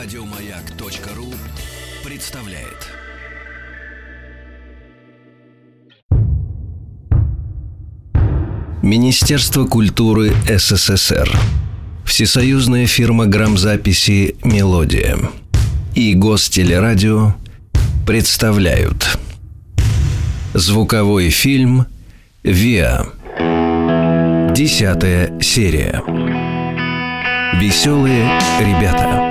Радиомаяк.ру представляет. Министерство культуры СССР. Всесоюзная фирма грамзаписи «Мелодия» и Гостелерадио представляют. Звуковой фильм «Виа» Десятая серия. Веселые ребята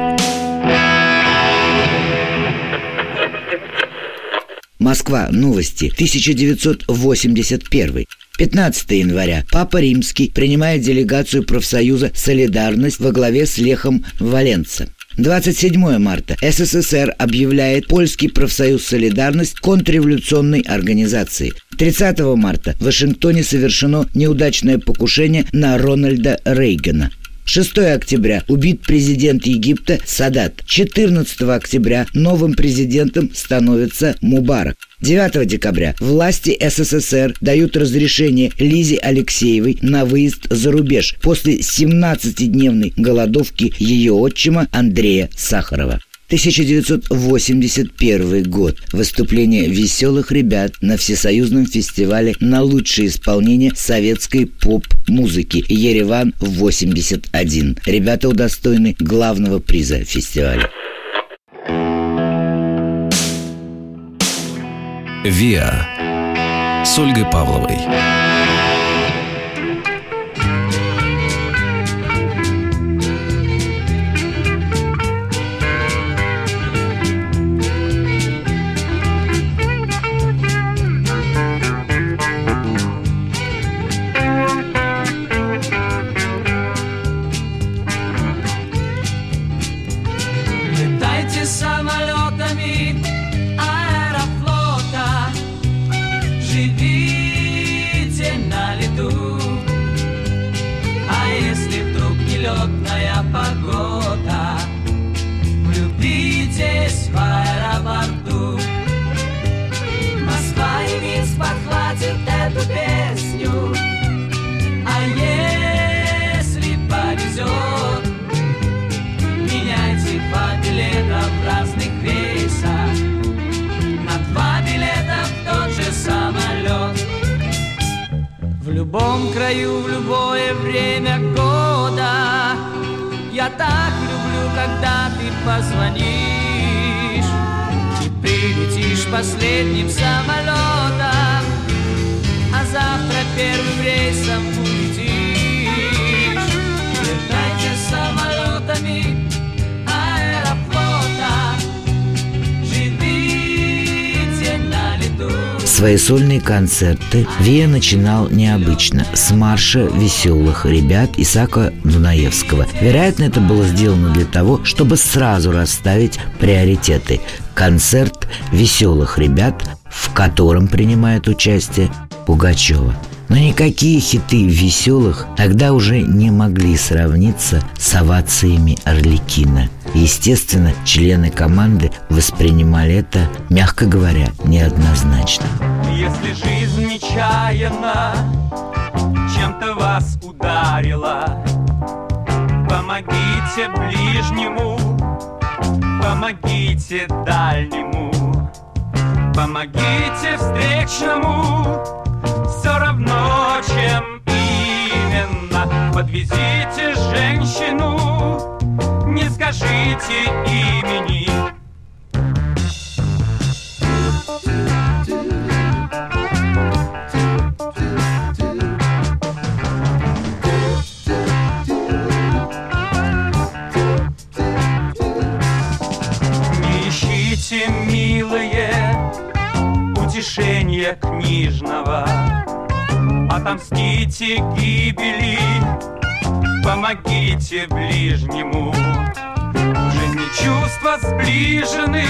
Москва. Новости. 1981. 15 января. Папа Римский принимает делегацию профсоюза «Солидарность» во главе с Лехом Валенца. 27 марта. СССР объявляет польский профсоюз «Солидарность» контрреволюционной организацией. 30 марта в Вашингтоне совершено неудачное покушение на Рональда Рейгана. 6 октября убит президент Египта Садат. 14 октября новым президентом становится Мубарак. 9 декабря власти СССР дают разрешение Лизе Алексеевой на выезд за рубеж после 17-дневной голодовки ее отчима Андрея Сахарова. 1981 год. Выступление веселых ребят на Всесоюзном фестивале на лучшее исполнение советской поп-музыки «Ереван-81». Ребята удостоены главного приза фестиваля. ВИА с Ольгой Павловой. Любом краю, в любое время года. Я так люблю, когда ты позвонишь И прилетишь последним самолетом. А завтра первым рейсом Свои сольные концерты Вия начинал необычно, с марша веселых ребят Исака Дунаевского. Вероятно, это было сделано для того, чтобы сразу расставить приоритеты. Концерт веселых ребят, в котором принимает участие Пугачева. Но никакие хиты веселых тогда уже не могли сравниться с овациями Орликина. Естественно, члены команды воспринимали это, мягко говоря, неоднозначно. Если жизнь нечаянно чем-то вас ударила, помогите ближнему, помогите дальнему, помогите встречному, все равно чем именно. Подвезите женщину, не скажите имени. Не ищите, милые, утешения книжного Отомстите гибели, помогите ближнему. В жизни чувства сближены,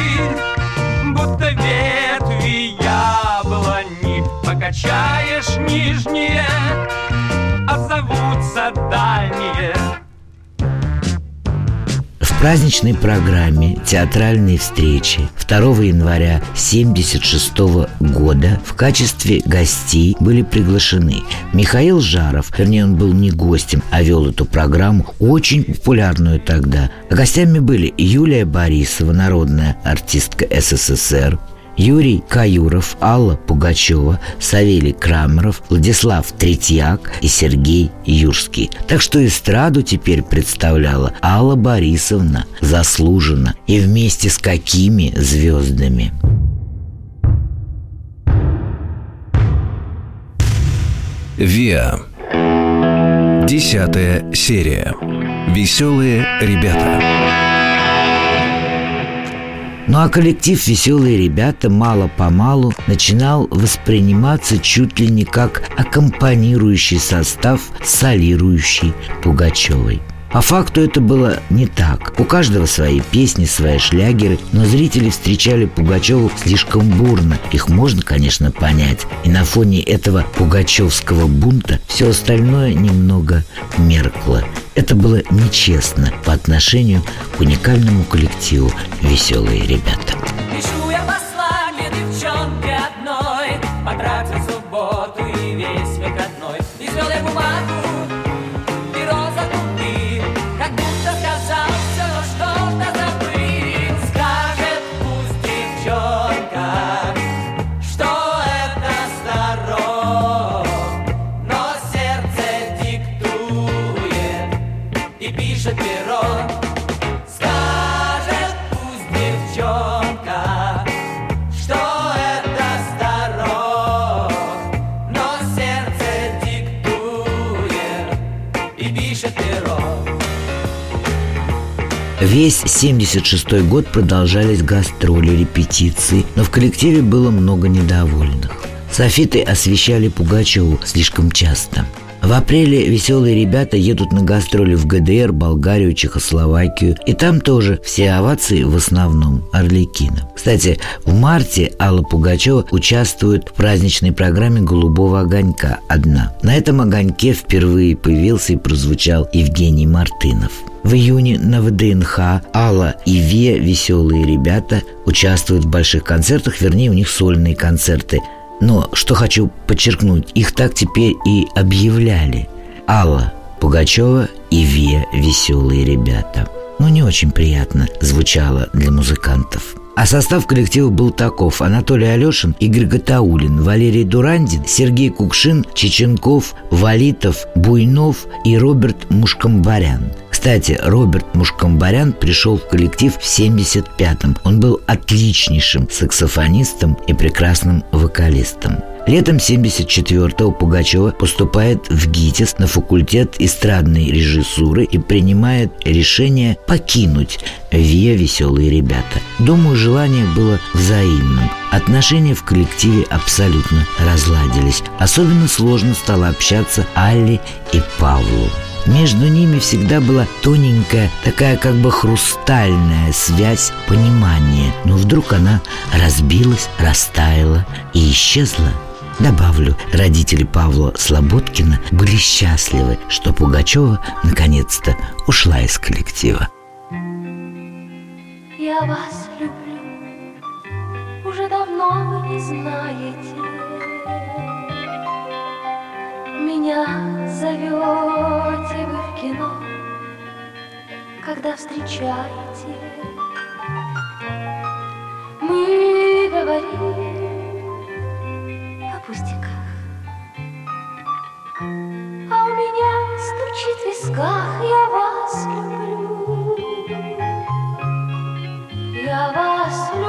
будто ветви яблони. Покачаешь нижние, отзовутся дальние. В В праздничной программе «Театральные встречи» 2 января 1976 года в качестве гостей были приглашены Михаил Жаров, вернее, он был не гостем, а вел эту программу, очень популярную тогда. Гостями были Юлия Борисова, народная артистка СССР, Юрий Каюров, Алла Пугачева, Савелий Крамеров, Владислав Третьяк и Сергей Юрский. Так что эстраду теперь представляла Алла Борисовна заслуженно и вместе с какими звездами. ВИА. Десятая серия. Веселые ребята. Ну а коллектив «Веселые ребята» мало-помалу начинал восприниматься чуть ли не как аккомпанирующий состав солирующий Пугачевой. По факту это было не так. У каждого свои песни, свои шлягеры, но зрители встречали Пугачеву слишком бурно. Их можно, конечно, понять. И на фоне этого пугачевского бунта все остальное немного меркло. Это было нечестно по отношению к уникальному коллективу «Веселые ребята». Пишу я послание девчонке одной Потратил субботу Весь 76 год продолжались гастроли, репетиции, но в коллективе было много недовольных. Софиты освещали Пугачеву слишком часто. В апреле веселые ребята едут на гастроли в ГДР, Болгарию, Чехословакию. И там тоже все овации в основном Орликина. Кстати, в марте Алла Пугачева участвует в праздничной программе «Голубого огонька» одна. На этом огоньке впервые появился и прозвучал Евгений Мартынов. В июне на ВДНХ Алла и Ве, веселые ребята, участвуют в больших концертах, вернее, у них сольные концерты. Но, что хочу подчеркнуть, их так теперь и объявляли. Алла Пугачева и Ве, веселые ребята. Ну, не очень приятно звучало для музыкантов. А состав коллектива был таков. Анатолий Алешин, Игорь Гатаулин, Валерий Дурандин, Сергей Кукшин, Чеченков, Валитов, Буйнов и Роберт Мушкамбарян. Кстати, Роберт Мушкамбарян пришел в коллектив в 75-м. Он был отличнейшим саксофонистом и прекрасным вокалистом. Летом 74-го Пугачева поступает в ГИТИС на факультет эстрадной режиссуры и принимает решение покинуть ВИА «Веселые ребята». Думаю, желание было взаимным. Отношения в коллективе абсолютно разладились. Особенно сложно стало общаться Алле и Павлу. Между ними всегда была тоненькая, такая как бы хрустальная связь понимания. Но вдруг она разбилась, растаяла и исчезла. Добавлю, родители Павла Слободкина были счастливы, что Пугачева наконец-то ушла из коллектива. Я вас люблю, уже давно вы не знаете. Меня зовете когда встречаете. Мы говорим о пустяках, а у меня стучит в висках, я вас люблю. Я вас люблю,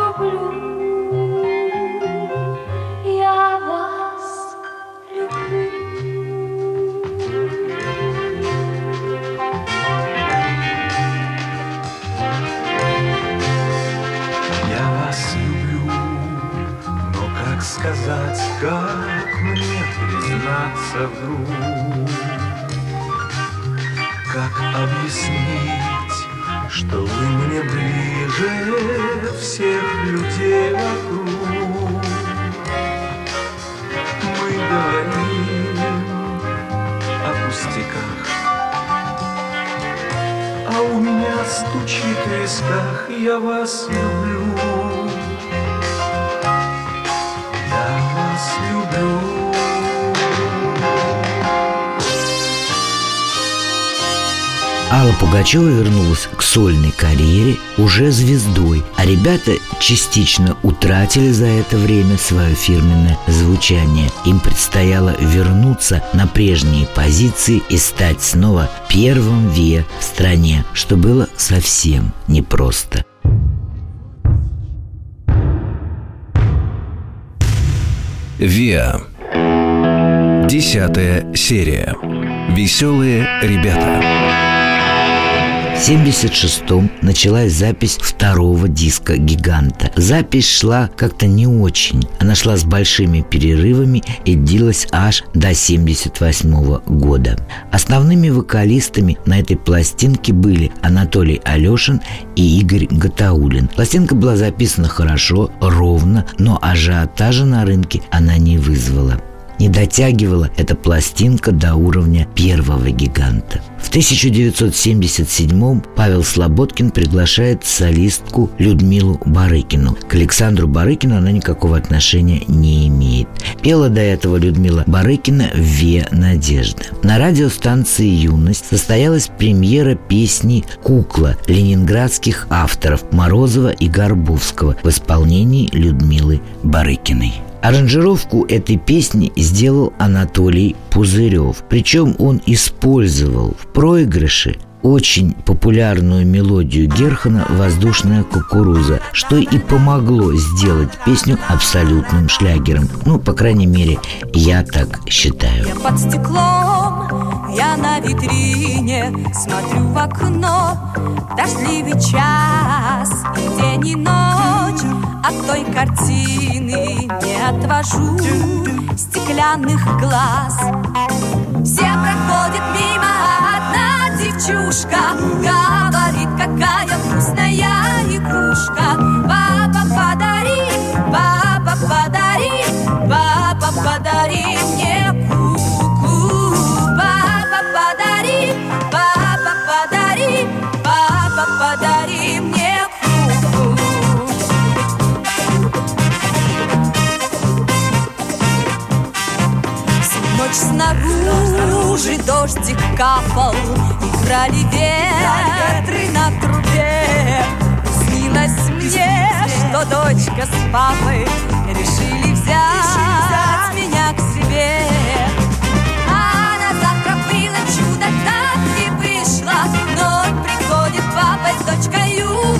признаться вдруг? Как объяснить, что вы мне ближе всех людей вокруг? Мы говорим о пустяках, а у меня стучит в висках, я вас люблю. Пугачева вернулась к сольной карьере уже звездой, а ребята частично утратили за это время свое фирменное звучание. Им предстояло вернуться на прежние позиции и стать снова первым ВИА в стране, что было совсем непросто. ВИА. Десятая серия. Веселые ребята. В 76-м началась запись второго диска «Гиганта». Запись шла как-то не очень. Она шла с большими перерывами и длилась аж до 78 -го года. Основными вокалистами на этой пластинке были Анатолий Алешин и Игорь Гатаулин. Пластинка была записана хорошо, ровно, но ажиотажа на рынке она не вызвала. Не дотягивала эта пластинка до уровня первого гиганта. В 1977-м Павел Слободкин приглашает солистку Людмилу Барыкину. К Александру Барыкину она никакого отношения не имеет. Пела до этого Людмила Барыкина «Ве Надежда». На радиостанции «Юность» состоялась премьера песни «Кукла» ленинградских авторов Морозова и Горбовского в исполнении Людмилы Барыкиной. Аранжировку этой песни сделал Анатолий Пузырев. Причем он использовал в проигрыше очень популярную мелодию Герхана «Воздушная кукуруза», что и помогло сделать песню абсолютным шлягером. Ну, по крайней мере, я так считаю. Я под стеклом, я на витрине Смотрю в окно, дождливый час день и ночь от той картины Не отвожу стеклянных глаз. Все проходят мимо, одна девчушка Говорит, какая вкусная игрушка. Папа, подари, папа, снаружи дождик капал Играли ветры на трубе. Снилось мне, что дочка с папой Решили взять меня к себе. А на завтра было чудо, так и вышло Но приходит папа с дочкою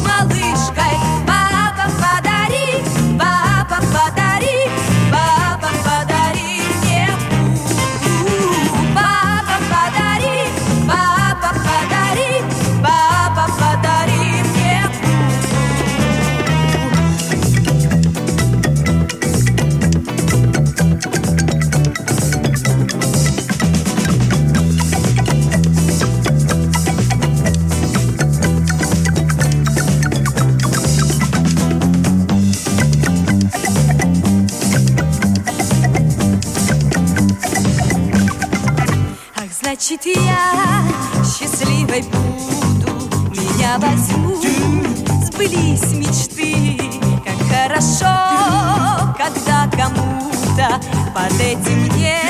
значит, я счастливой буду. Меня возьмут, сбылись мечты. Как хорошо, когда кому-то Под этим небом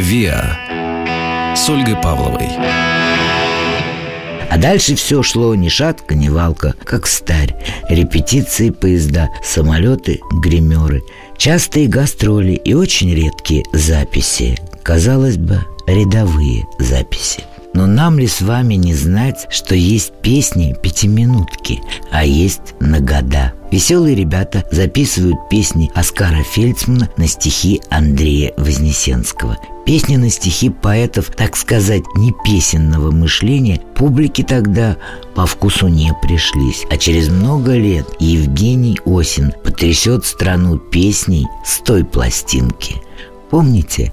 ВИА с Ольгой Павловой. А дальше все шло ни шатка, ни валка, как старь. Репетиции поезда, самолеты, гримеры, частые гастроли и очень редкие записи. Казалось бы, рядовые записи. Но нам ли с вами не знать, что есть песни пятиминутки, а есть на года? Веселые ребята записывают песни Оскара Фельдсмана на стихи Андрея Вознесенского. Песни на стихи поэтов, так сказать, не песенного мышления, публике тогда по вкусу не пришлись. А через много лет Евгений Осин потрясет страну песней с той пластинки. Помните?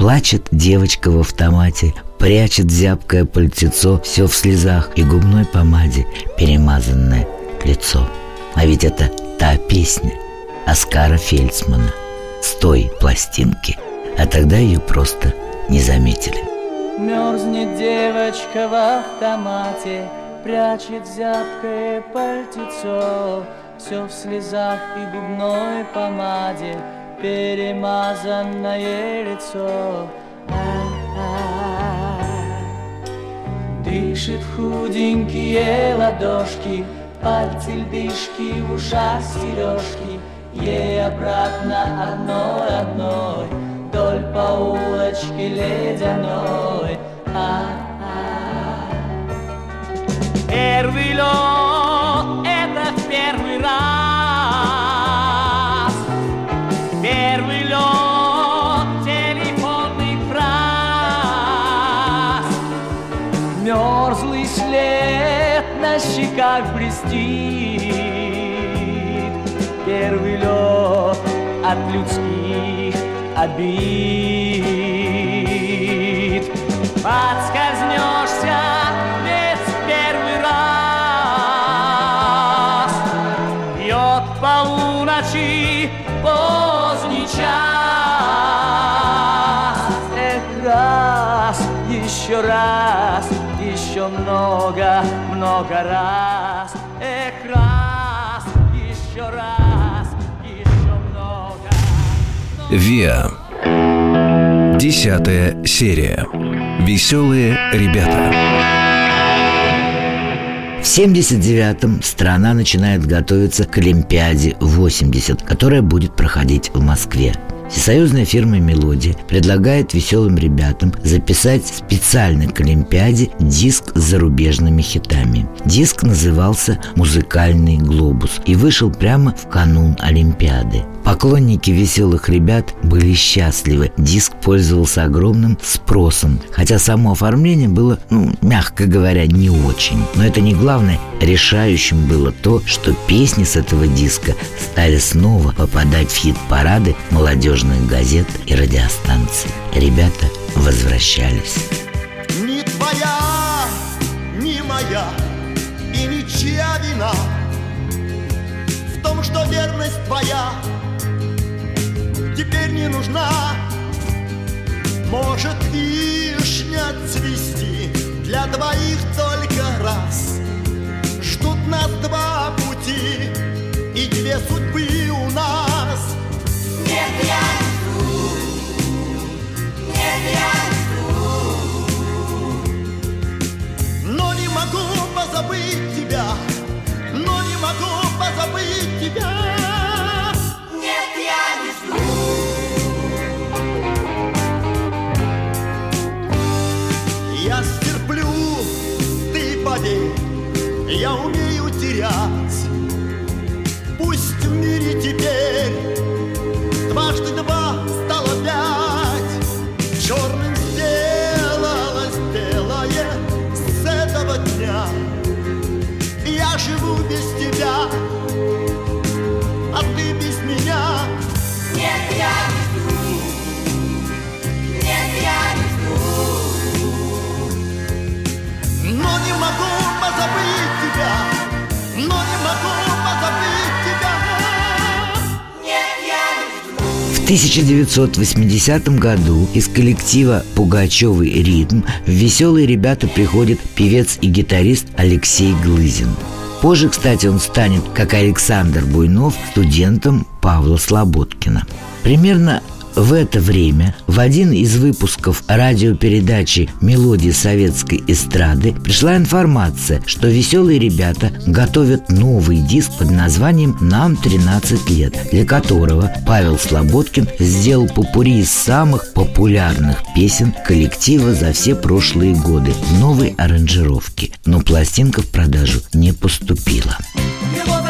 Плачет девочка в автомате, прячет зябкое пальтецо, все в слезах и губной помаде перемазанное лицо. А ведь это та песня Оскара Фельдсмана с той пластинки, а тогда ее просто не заметили. Мерзнет девочка в автомате, прячет зябкое пальтецо, все в слезах и губной помаде, перемазанное лицо. Дышит худенькие ладошки, пальцы льдышки, в ушах сережки, ей обратно одной-одной, вдоль по улочке ледяной. А-а. Первый от людских обид. Подскользнешься ведь в первый раз, бьет полуночи поздний час. Эх, раз, еще раз, еще много, много раз. ВИА. Десятая серия. Веселые ребята. В 79-м страна начинает готовиться к Олимпиаде 80, которая будет проходить в Москве. Всесоюзная фирма «Мелодия» предлагает веселым ребятам записать специально к Олимпиаде диск с зарубежными хитами. Диск назывался «Музыкальный глобус» и вышел прямо в канун Олимпиады. Поклонники веселых ребят были счастливы. Диск пользовался огромным спросом, хотя само оформление было, ну, мягко говоря, не очень. Но это не главное. Решающим было то, что песни с этого диска стали снова попадать в хит-парады молодежных газет и радиостанций. Ребята возвращались. Ни твоя, ни моя и ничья вина В том, что верность твоя теперь не нужна. Может вишня цвести для двоих только раз. Ждут нас два пути и две судьбы у нас. Нет, я не жду. Нет, я не Но не могу позабыть тебя. Но не могу позабыть я умею терять. Пусть в мире теперь 1980 году из коллектива «Пугачевый ритм» в «Веселые ребята» приходит певец и гитарист Алексей Глызин. Позже, кстати, он станет, как Александр Буйнов, студентом Павла Слободкина. Примерно В это время в один из выпусков радиопередачи «Мелодии советской эстрады» пришла информация, что веселые ребята готовят новый диск под названием «Нам 13 лет», для которого Павел Слободкин сделал попури из самых популярных песен коллектива за все прошлые годы в новой аранжировке. Но пластинка в продажу не поступила. Любовь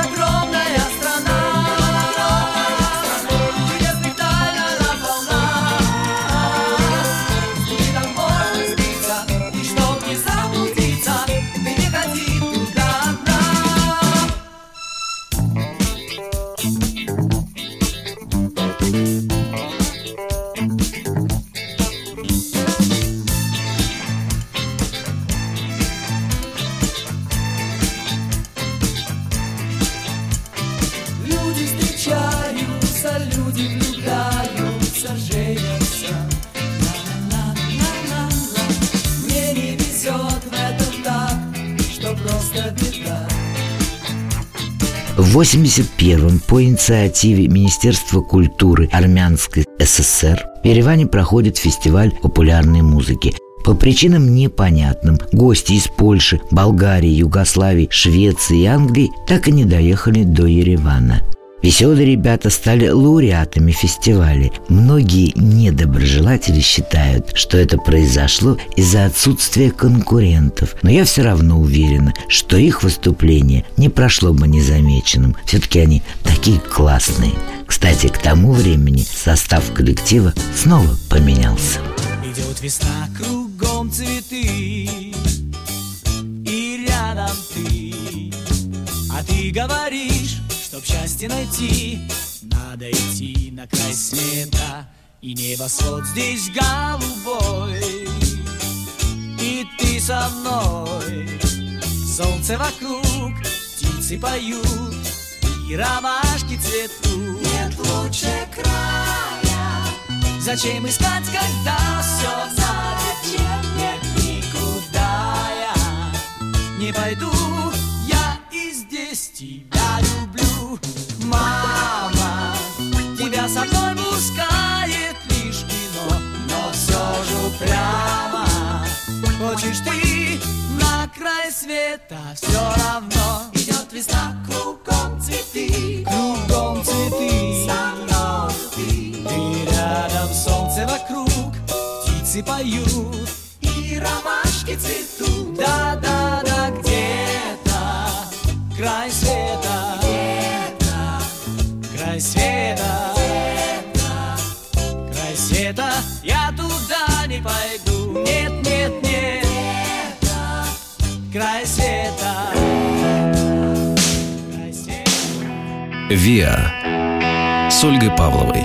В 81-м по инициативе Министерства культуры Армянской ССР в Ереване проходит фестиваль популярной музыки. По причинам непонятным гости из Польши, Болгарии, Югославии, Швеции и Англии так и не доехали до Еревана. Веселые ребята стали лауреатами фестиваля. Многие недоброжелатели считают, что это произошло из-за отсутствия конкурентов. Но я все равно уверена, что их выступление не прошло бы незамеченным. Все-таки они такие классные. Кстати, к тому времени состав коллектива снова поменялся. Идет весна, кругом цветы И рядом ты А ты говоришь, чтоб счастье найти. Надо идти на край света И небосвод здесь голубой. И ты со мной. Солнце вокруг, птицы поют И ромашки цветут. Нет лучше края. Зачем искать, когда света Все равно. Идет весна Кругом цветы. Кругом цветы. Со мной ты. Ты рядом, солнце вокруг. Птицы поют «Виа» с Ольгой Павловой.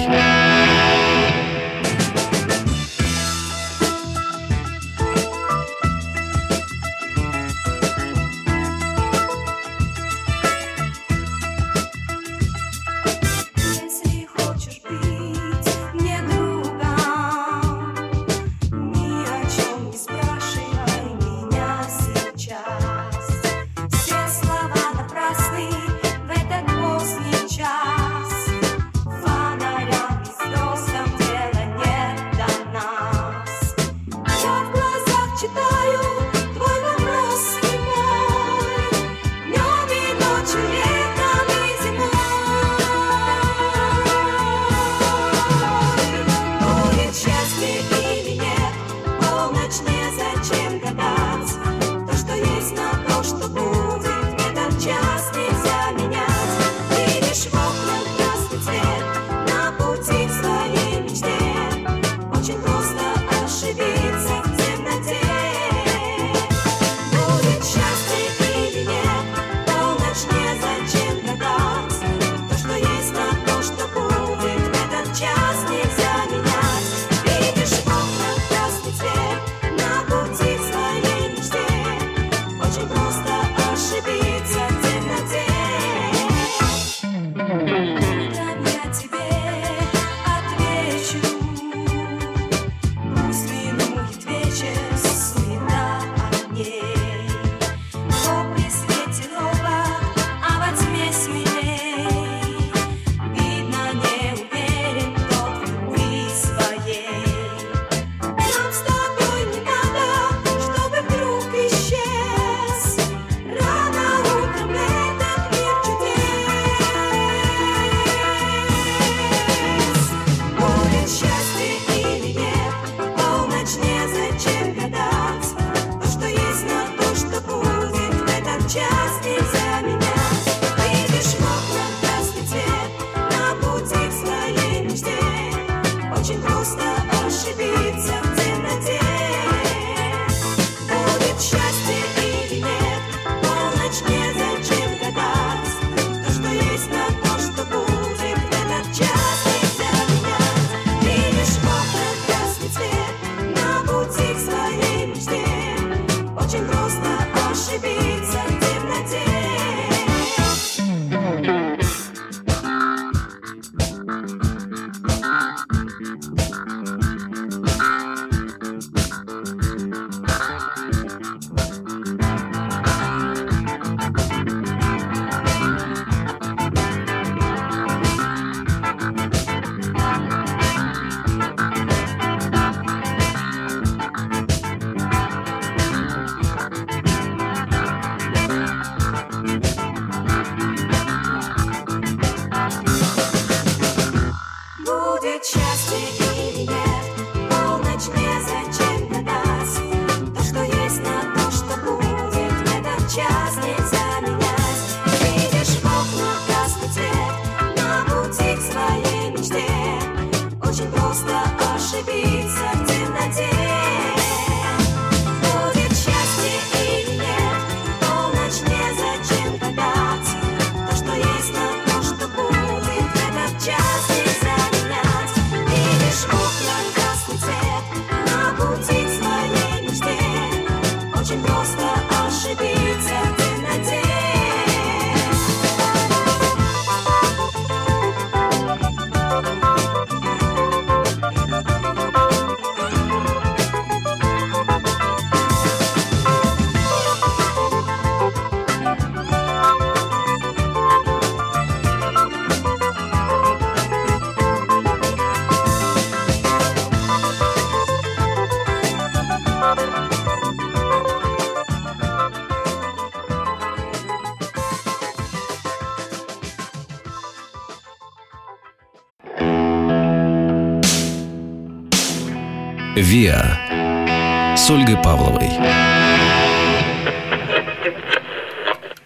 «Виа» с Ольгой Павловой.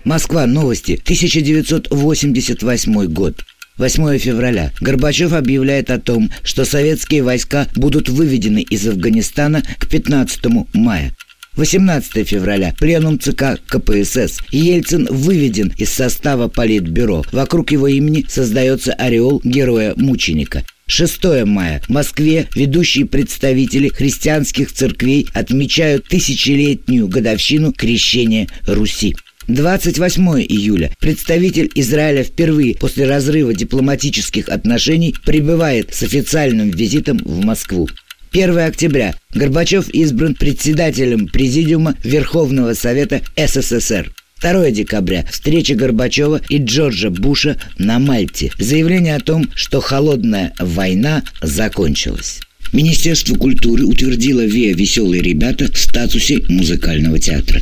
Москва. Новости. 1988 год. 8 февраля. Горбачев объявляет о том, что советские войска будут выведены из Афганистана к 15 мая. 18 февраля. Пленум ЦК КПСС. Ельцин выведен из состава Политбюро. Вокруг его имени создается ореол героя-мученика. 6 мая. В Москве ведущие представители христианских церквей отмечают тысячелетнюю годовщину крещения Руси. 28 июля. Представитель Израиля впервые после разрыва дипломатических отношений прибывает с официальным визитом в Москву. 1 октября. Горбачев избран председателем Президиума Верховного Совета СССР. 2 декабря. Встреча Горбачева и Джорджа Буша на Мальте. Заявление о том, что холодная война закончилась. Министерство культуры утвердило ВИА «Веселые ребята» в статусе музыкального театра.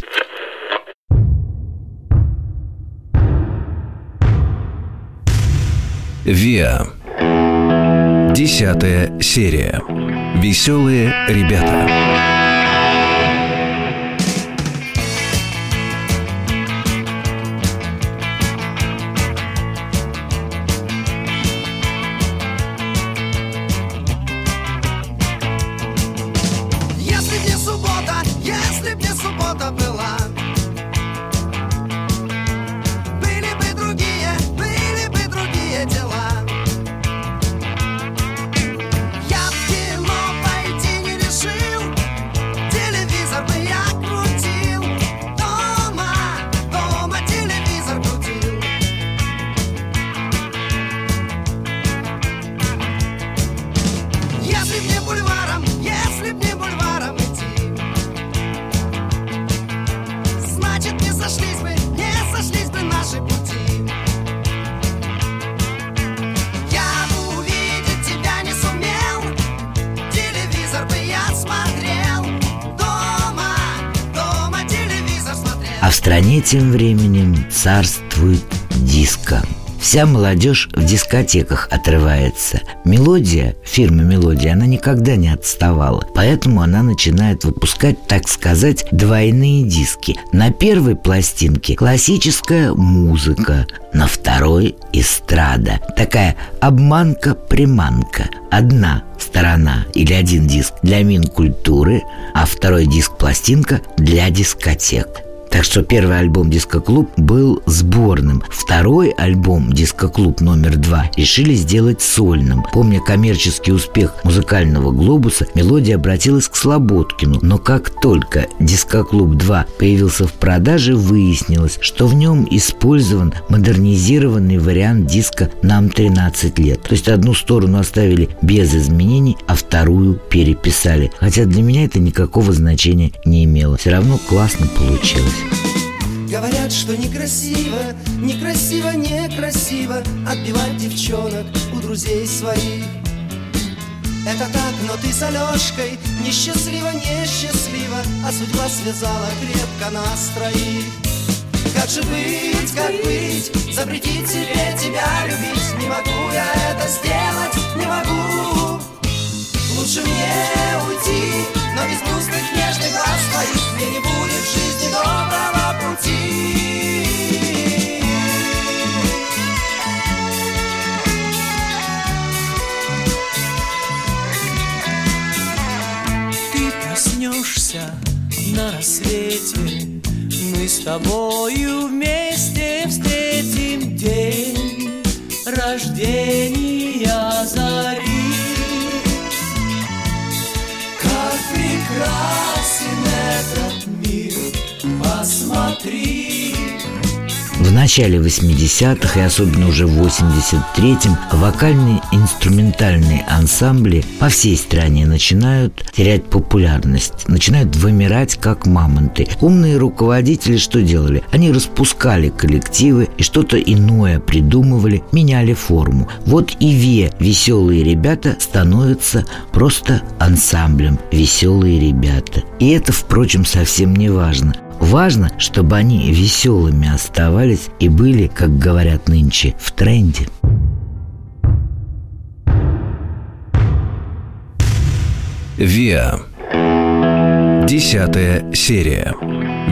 «Виа». Десятая серия. Веселые ребята. Стране тем временем царствует диско. Вся молодежь в дискотеках отрывается. Мелодия, фирма Мелодия, она никогда не отставала. Поэтому она начинает выпускать, так сказать, двойные диски. На первой пластинке классическая музыка, на второй эстрада. Такая обманка-приманка. Одна сторона или один диск для Минкультуры, а второй диск-пластинка для дискотек. Так что первый альбом «Диско-клуб» был сборным. Второй альбом «Диско-клуб номер два» решили сделать сольным. Помня коммерческий успех музыкального «Глобуса», мелодия обратилась к Слободкину. Но как только «Диско-клуб 2» появился в продаже, выяснилось, что в нем использован модернизированный вариант диска «Нам 13 лет». То есть одну сторону оставили без изменений, а вторую переписали. Хотя для меня это никакого значения не имело. Все равно классно получилось. Говорят, что некрасиво, некрасиво, некрасиво Отбивать девчонок у друзей своих. Это так, но ты с Алешкой Несчастливо, несчастливо А судьба связала крепко нас троих. Как же быть, как быть Запретить себе тебя любить? Не могу я это сделать, не могу. Тобою начале 80-х и особенно уже в 83-м вокальные инструментальные ансамбли по всей стране начинают терять популярность, начинают вымирать как мамонты. Умные руководители что делали? Они распускали коллективы и что-то иное придумывали, меняли форму. Вот и Ве «Веселые ребята» становятся просто ансамблем «Веселые ребята». И это, впрочем, совсем не важно – Важно, чтобы они веселыми оставались и были, как говорят нынче, в тренде. ВИА. Десятая серия.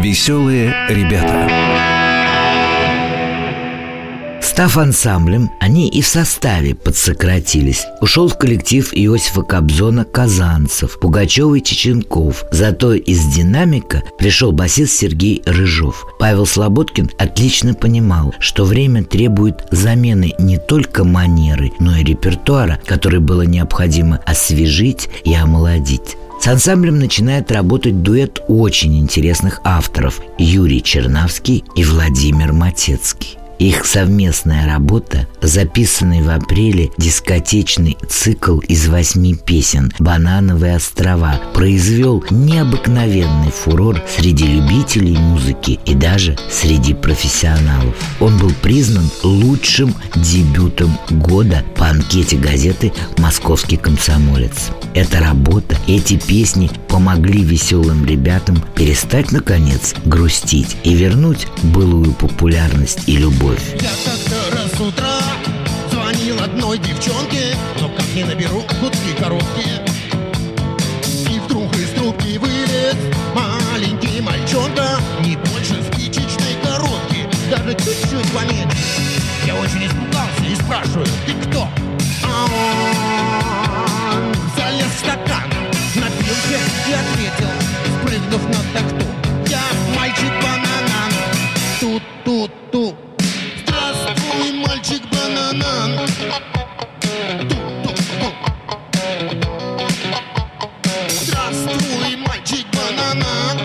Веселые ребята. Став ансамблем, они и в составе подсократились. Ушел в коллектив Иосифа Кобзона Казанцев, Пугачева и Чеченков. Зато из «Динамика» пришел басист Сергей Рыжов. Павел Слободкин отлично понимал, что время требует замены не только манеры, но и репертуара, который было необходимо освежить и омолодить. С ансамблем начинает работать дуэт очень интересных авторов Юрий Чернавский и Владимир Матецкий. Их совместная работа, записанный в апреле дискотечный цикл из восьми песен «Банановые острова», произвел необыкновенный фурор среди любителей музыки и даже среди профессионалов. Он был признан лучшим дебютом года по анкете газеты «Московский комсомолец». Эта работа, эти песни помогли веселым ребятам перестать, наконец, грустить и вернуть былую популярность и любовь. Я как-то раз с утра звонил одной девчонке, но как не наберу гудки короткие. И вдруг из трубки вылез маленький мальчонка, не больше спичечной коробки, даже чуть-чуть поменьше. Я очень испугался и спрашиваю, ты кто? А он залез в стакан, напился и ответил, спрыгнув на такту. Я мальчик-бананан, мальчик-бананан.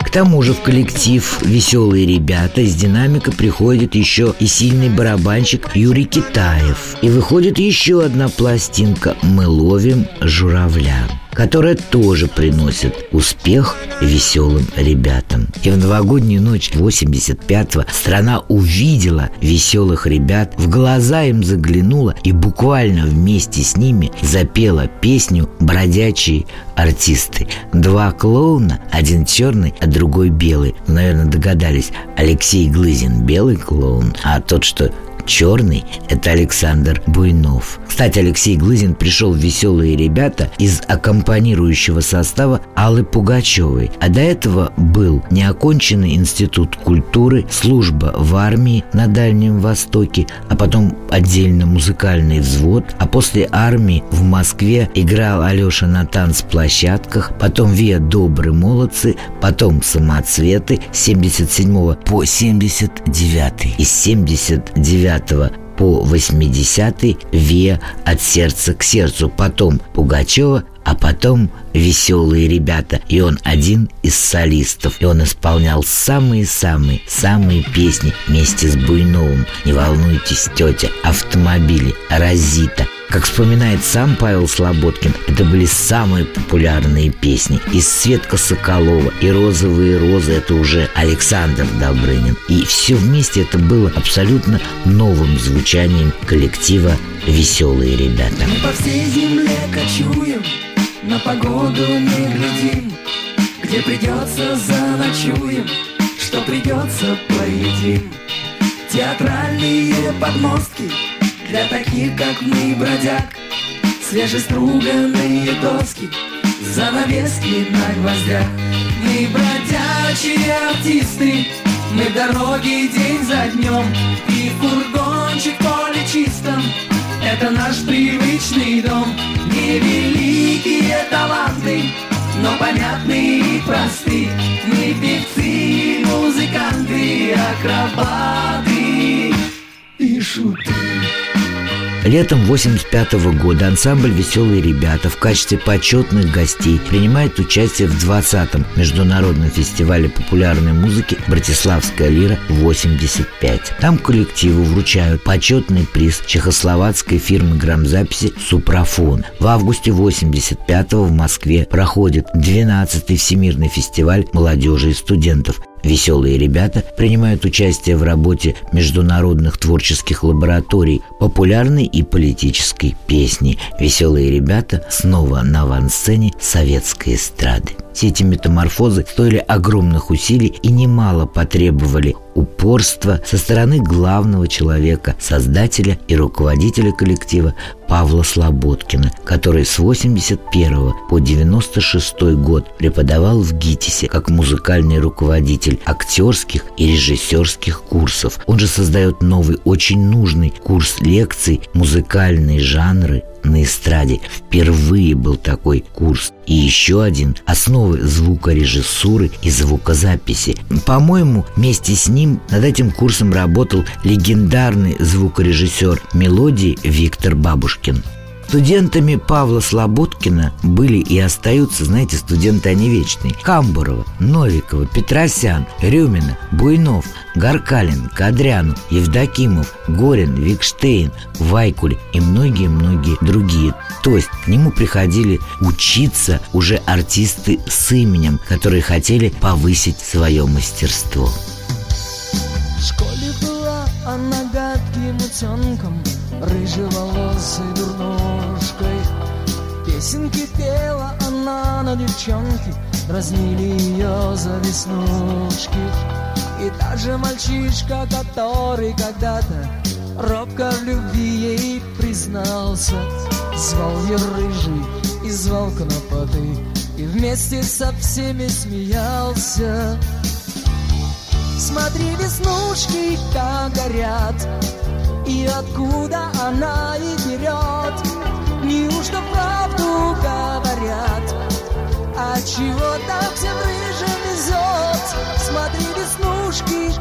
К тому же в коллектив «Веселые ребята» из динамика приходит еще и сильный барабанщик Юрий Китаев. И выходит еще одна пластинка «Мы ловим журавля» которая тоже приносит успех веселым ребятам. И в новогоднюю ночь 85-го страна увидела веселых ребят, в глаза им заглянула и буквально вместе с ними запела песню «Бродячие артисты». Два клоуна, один черный, а другой белый. Наверное, догадались, Алексей Глызин белый клоун, а тот, что черный – это Александр Буйнов. Кстати, Алексей Глызин пришел в «Веселые ребята» из аккомпанирующего состава Аллы Пугачевой. А до этого был неоконченный институт культуры, служба в армии на Дальнем Востоке, а потом отдельно музыкальный взвод, а после армии в Москве играл Алеша на танцплощадках, потом Виа «Добрые молодцы», потом «Самоцветы» с 77 по 79 из 79 по 80-й Виа «От сердца к сердцу», потом Пугачева, а потом веселые ребята. И он один из солистов. И он исполнял самые-самые, самые песни вместе с Буйновым. «Не волнуйтесь, тетя», «Автомобили», «Розита», как вспоминает сам Павел Слободкин, это были самые популярные песни. И Светка Соколова, и «Розовые розы» — это уже Александр Добрынин. И все вместе это было абсолютно новым звучанием коллектива «Веселые ребята». Мы по всей земле кочуем, на погоду не глядим, где придется заночуем, что придется поедим. Театральные подмостки для таких, как мы, бродяг, свежеструганные доски, занавески на гвоздях. Мы бродячие артисты, мы в дороге день за днем, и фургончик в поле чистом, это наш привычный дом. Невеликие таланты, но понятны и просты. Мы певцы, музыканты, акробаты и шуты. Летом 85 года ансамбль «Веселые ребята» в качестве почетных гостей принимает участие в 20-м международном фестивале популярной музыки «Братиславская лира-85». Там коллективу вручают почетный приз чехословацкой фирмы грамзаписи «Супрофон». В августе 85-го в Москве проходит 12-й Всемирный фестиваль молодежи и студентов, Веселые ребята принимают участие в работе международных творческих лабораторий популярной и политической песни. Веселые ребята снова на авансцене советской эстрады. Все эти метаморфозы стоили огромных усилий и немало потребовали упорства со стороны главного человека, создателя и руководителя коллектива Павла Слободкина, который с 81 по 96 год преподавал в ГИТИСе как музыкальный руководитель актерских и режиссерских курсов. Он же создает новый, очень нужный курс лекций «Музыкальные жанры на эстраде. Впервые был такой курс. И еще один – основы звукорежиссуры и звукозаписи. По-моему, вместе с ним над этим курсом работал легендарный звукорежиссер мелодии Виктор Бабушкин. Студентами Павла Слободкина были и остаются, знаете, студенты они вечные. Камбурова, Новикова, Петросян, Рюмина, Буйнов, Гаркалин, Кадряну, Евдокимов, Горин, Викштейн, Вайкуль и многие-многие другие. То есть к нему приходили учиться уже артисты с именем, которые хотели повысить свое мастерство. В школе была она гадким утенком Рыжеволосой на девчонки Дразнили ее за веснушки. И даже мальчишка, который когда-то Робко в любви ей признался Звал ее рыжий и звал конопатый И вместе со всеми смеялся. Смотри, веснушки как горят И откуда она их берет Неужто правду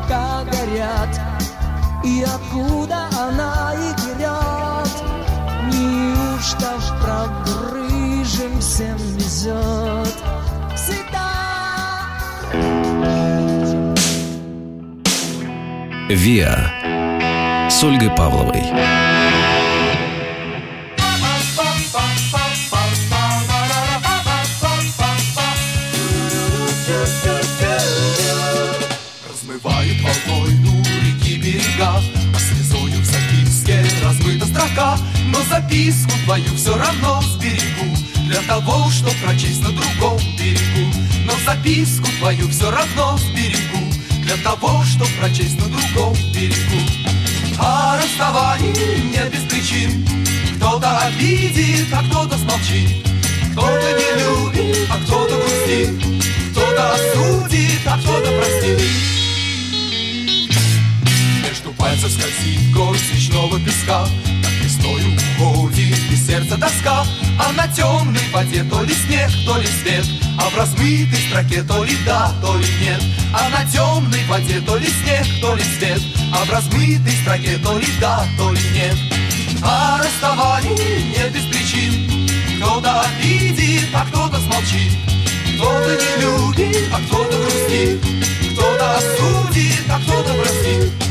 как горят И откуда она их берет? Неужто вправду рыжим всем везет? Всегда. «Виа» с Ольгой Павловой. Берега А слезою в записке размыта строка. Но записку твою все равно сберегу. Для того, чтоб прочесть на другом берегу. Но записку твою все равно сберегу. Для того, чтоб прочесть на другом берегу. А расставание не без причин. Кто-то обидит, а кто-то смолчит. Кто-то не любит, а кто-то грустит. Кто-то осудит, а кто-то простит пальцев скользит горсть речного песка. Над весною уходит из сердца тоска. А на темной воде то ли снег, то ли свет. А в размытой строке то ли да, то ли нет. А на темной воде то ли снег, то ли свет. А в размытой строке то ли да, то ли нет. А расставание не без причин. Кто-то обидит, а кто-то смолчит. Кто-то не любит, а кто-то грустит. Кто-то осудит, а кто-то простит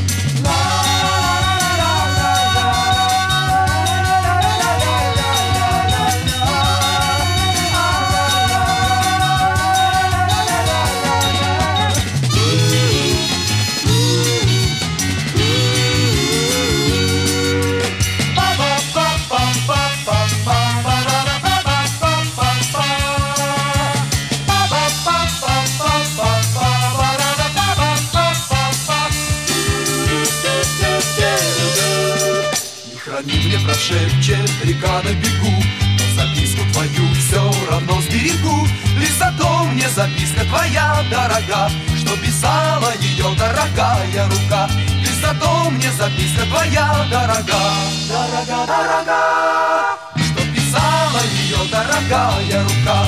шепчет река на бегу. Но записку твою все равно сберегу. Лишь зато мне записка твоя дорога Что писала ее дорогая рука. Лишь зато мне записка твоя дорога. Дорога, дорога Что писала ее дорогая рука.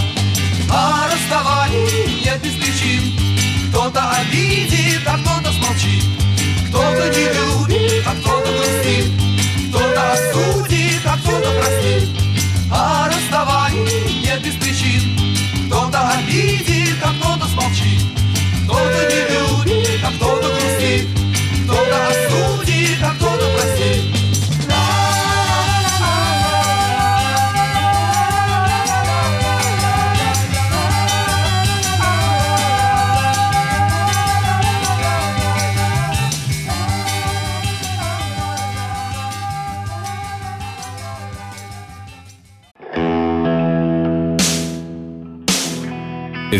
А расставание без причин Кто-то обидит, а кто-то смолчит. Кто-то не любит, а кто-то грустит. Осудит, а кто-то простит А расставаний нет без причин. Кто-то обидит, а кто-то смолчит. Кто-то не любит, а кто-то грустит. Кто-то осудит,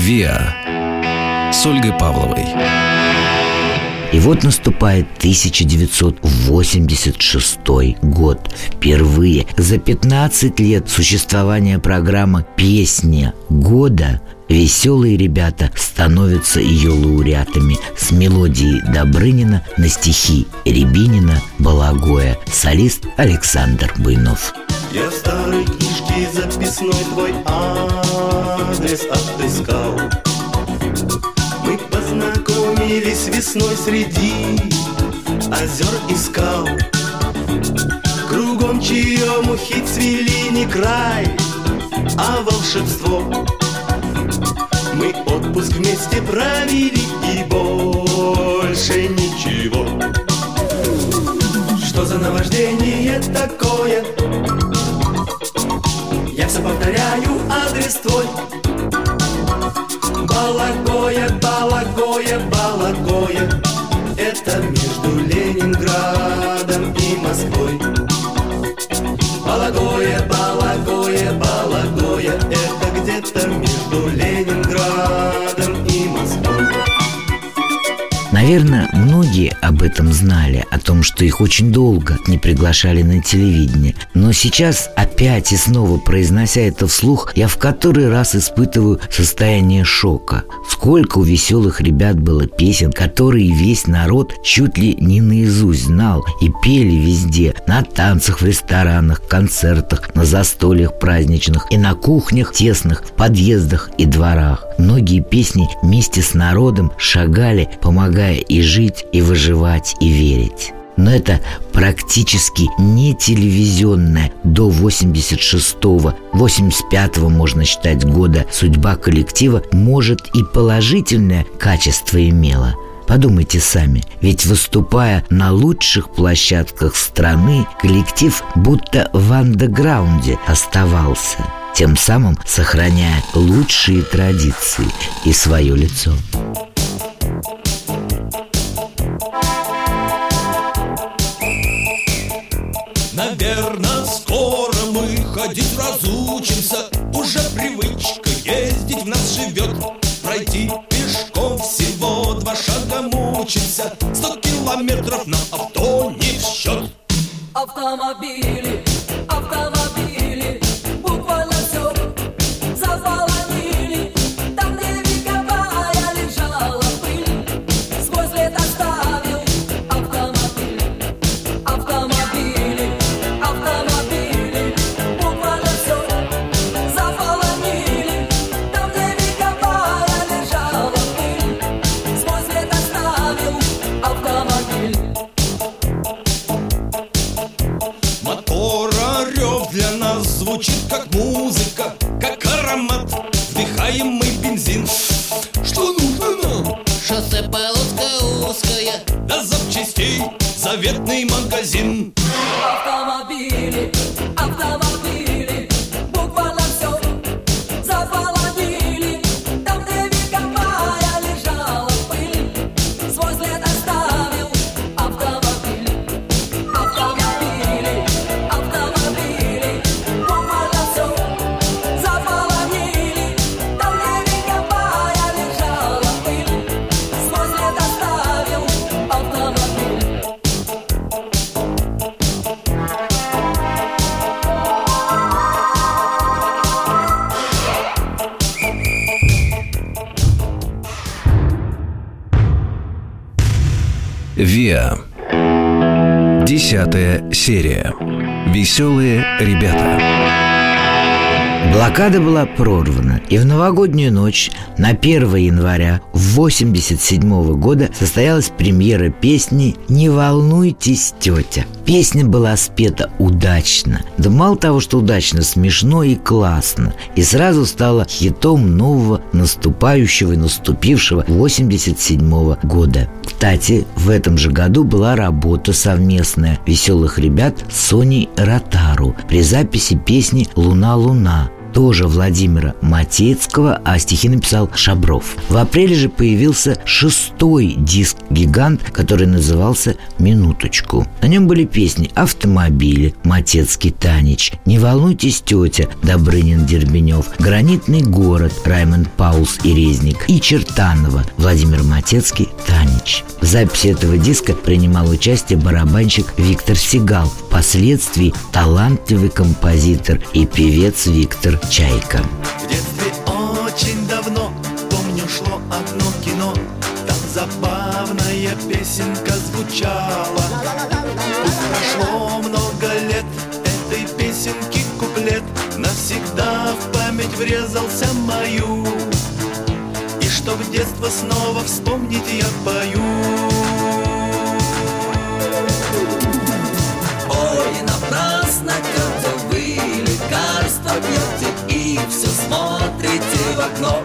ВИА с Ольгой Павловой. И вот наступает 1986 год. Впервые за 15 лет существования программы «Песня года» веселые ребята становятся ее лауреатами с мелодией Добрынина на стихи Рябинина, Балагоя, солист Александр Буйнов. Я в старой книжке записной твой адрес отыскал. Мы познакомились весной среди озер и скал. Кругом черемухи цвели не край, а волшебство. Мы отпуск вместе провели и больше ничего. Что за наваждение такое? Все повторяю адрес твой. Балагоя, Балагоя, Балагоя Это между Ленинградом и Москвой. Балагоя, Балагоя, Наверное, многие об этом знали, о том, что их очень долго не приглашали на телевидение. Но сейчас, опять и снова произнося это вслух, я в который раз испытываю состояние шока. Сколько у веселых ребят было песен, которые весь народ чуть ли не наизусть знал и пели везде, на танцах в ресторанах, концертах, на застольях праздничных и на кухнях тесных, в подъездах и дворах. Многие песни вместе с народом шагали, помогая и жить, и выживать, и верить. Но это практически не телевизионная до 86-го, 85-го, можно считать, года судьба коллектива, может и положительное качество имела. Подумайте сами, ведь выступая на лучших площадках страны, коллектив будто в андеграунде оставался, тем самым сохраняя лучшие традиции и свое лицо. Наверное, скоро мы ходить разучимся. Уже привычка ездить в нас живет. Пройти пешком всего два шага мучимся. Сто километров на авто не в счет. Автомобили, автомобили, Веселые ребята. Блокада была прорвана, и в новогоднюю ночь на 1 января 1987 года состоялась премьера песни «Не волнуйтесь, тетя». Песня была спета удачно. Да мало того, что удачно, смешно и классно. И сразу стала хитом нового наступающего и наступившего 87 года. Кстати, в этом же году была работа совместная веселых ребят с Соней Ротару при записи песни «Луна-луна», тоже Владимира Матецкого, а стихи написал Шабров. В апреле же появился шестой диск «Гигант», который назывался «Минуточку». На нем были песни «Автомобили», «Матецкий Танич», «Не волнуйтесь, тетя», Добрынин Дербенев, «Гранитный город», Раймонд Паулс и Резник и Чертанова, Владимир Матецкий, Танич. В записи этого диска принимал участие барабанщик Виктор Сигал, впоследствии талантливый композитор и певец Виктор Чайка. В детстве очень давно, помню, шло одно кино Там забавная песенка звучала. Пусть прошло много лет, этой песенки куплет Навсегда в память врезался мою. И чтоб детство снова вспомнить я пою. Ой, напрасно, тетя, вы лекарства пьете все смотрите в окно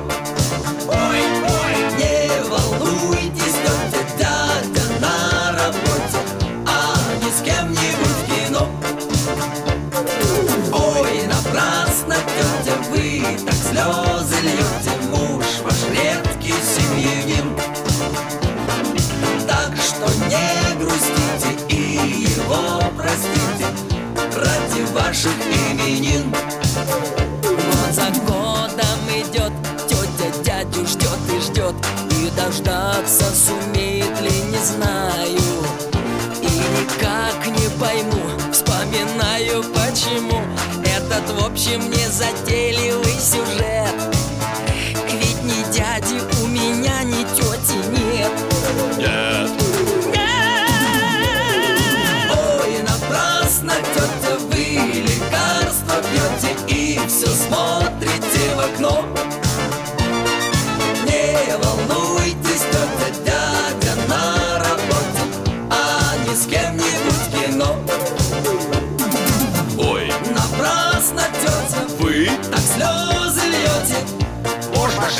в общем, не затейливый сюжет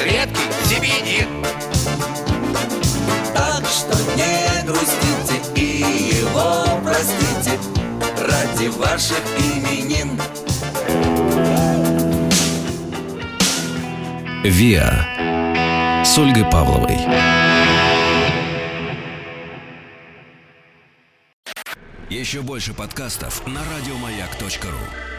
редкий семьянин Так что не грустите и его простите Ради ваших именин «Виа» с Ольгой Павловой. Еще больше подкастов на радиомаяк.ру.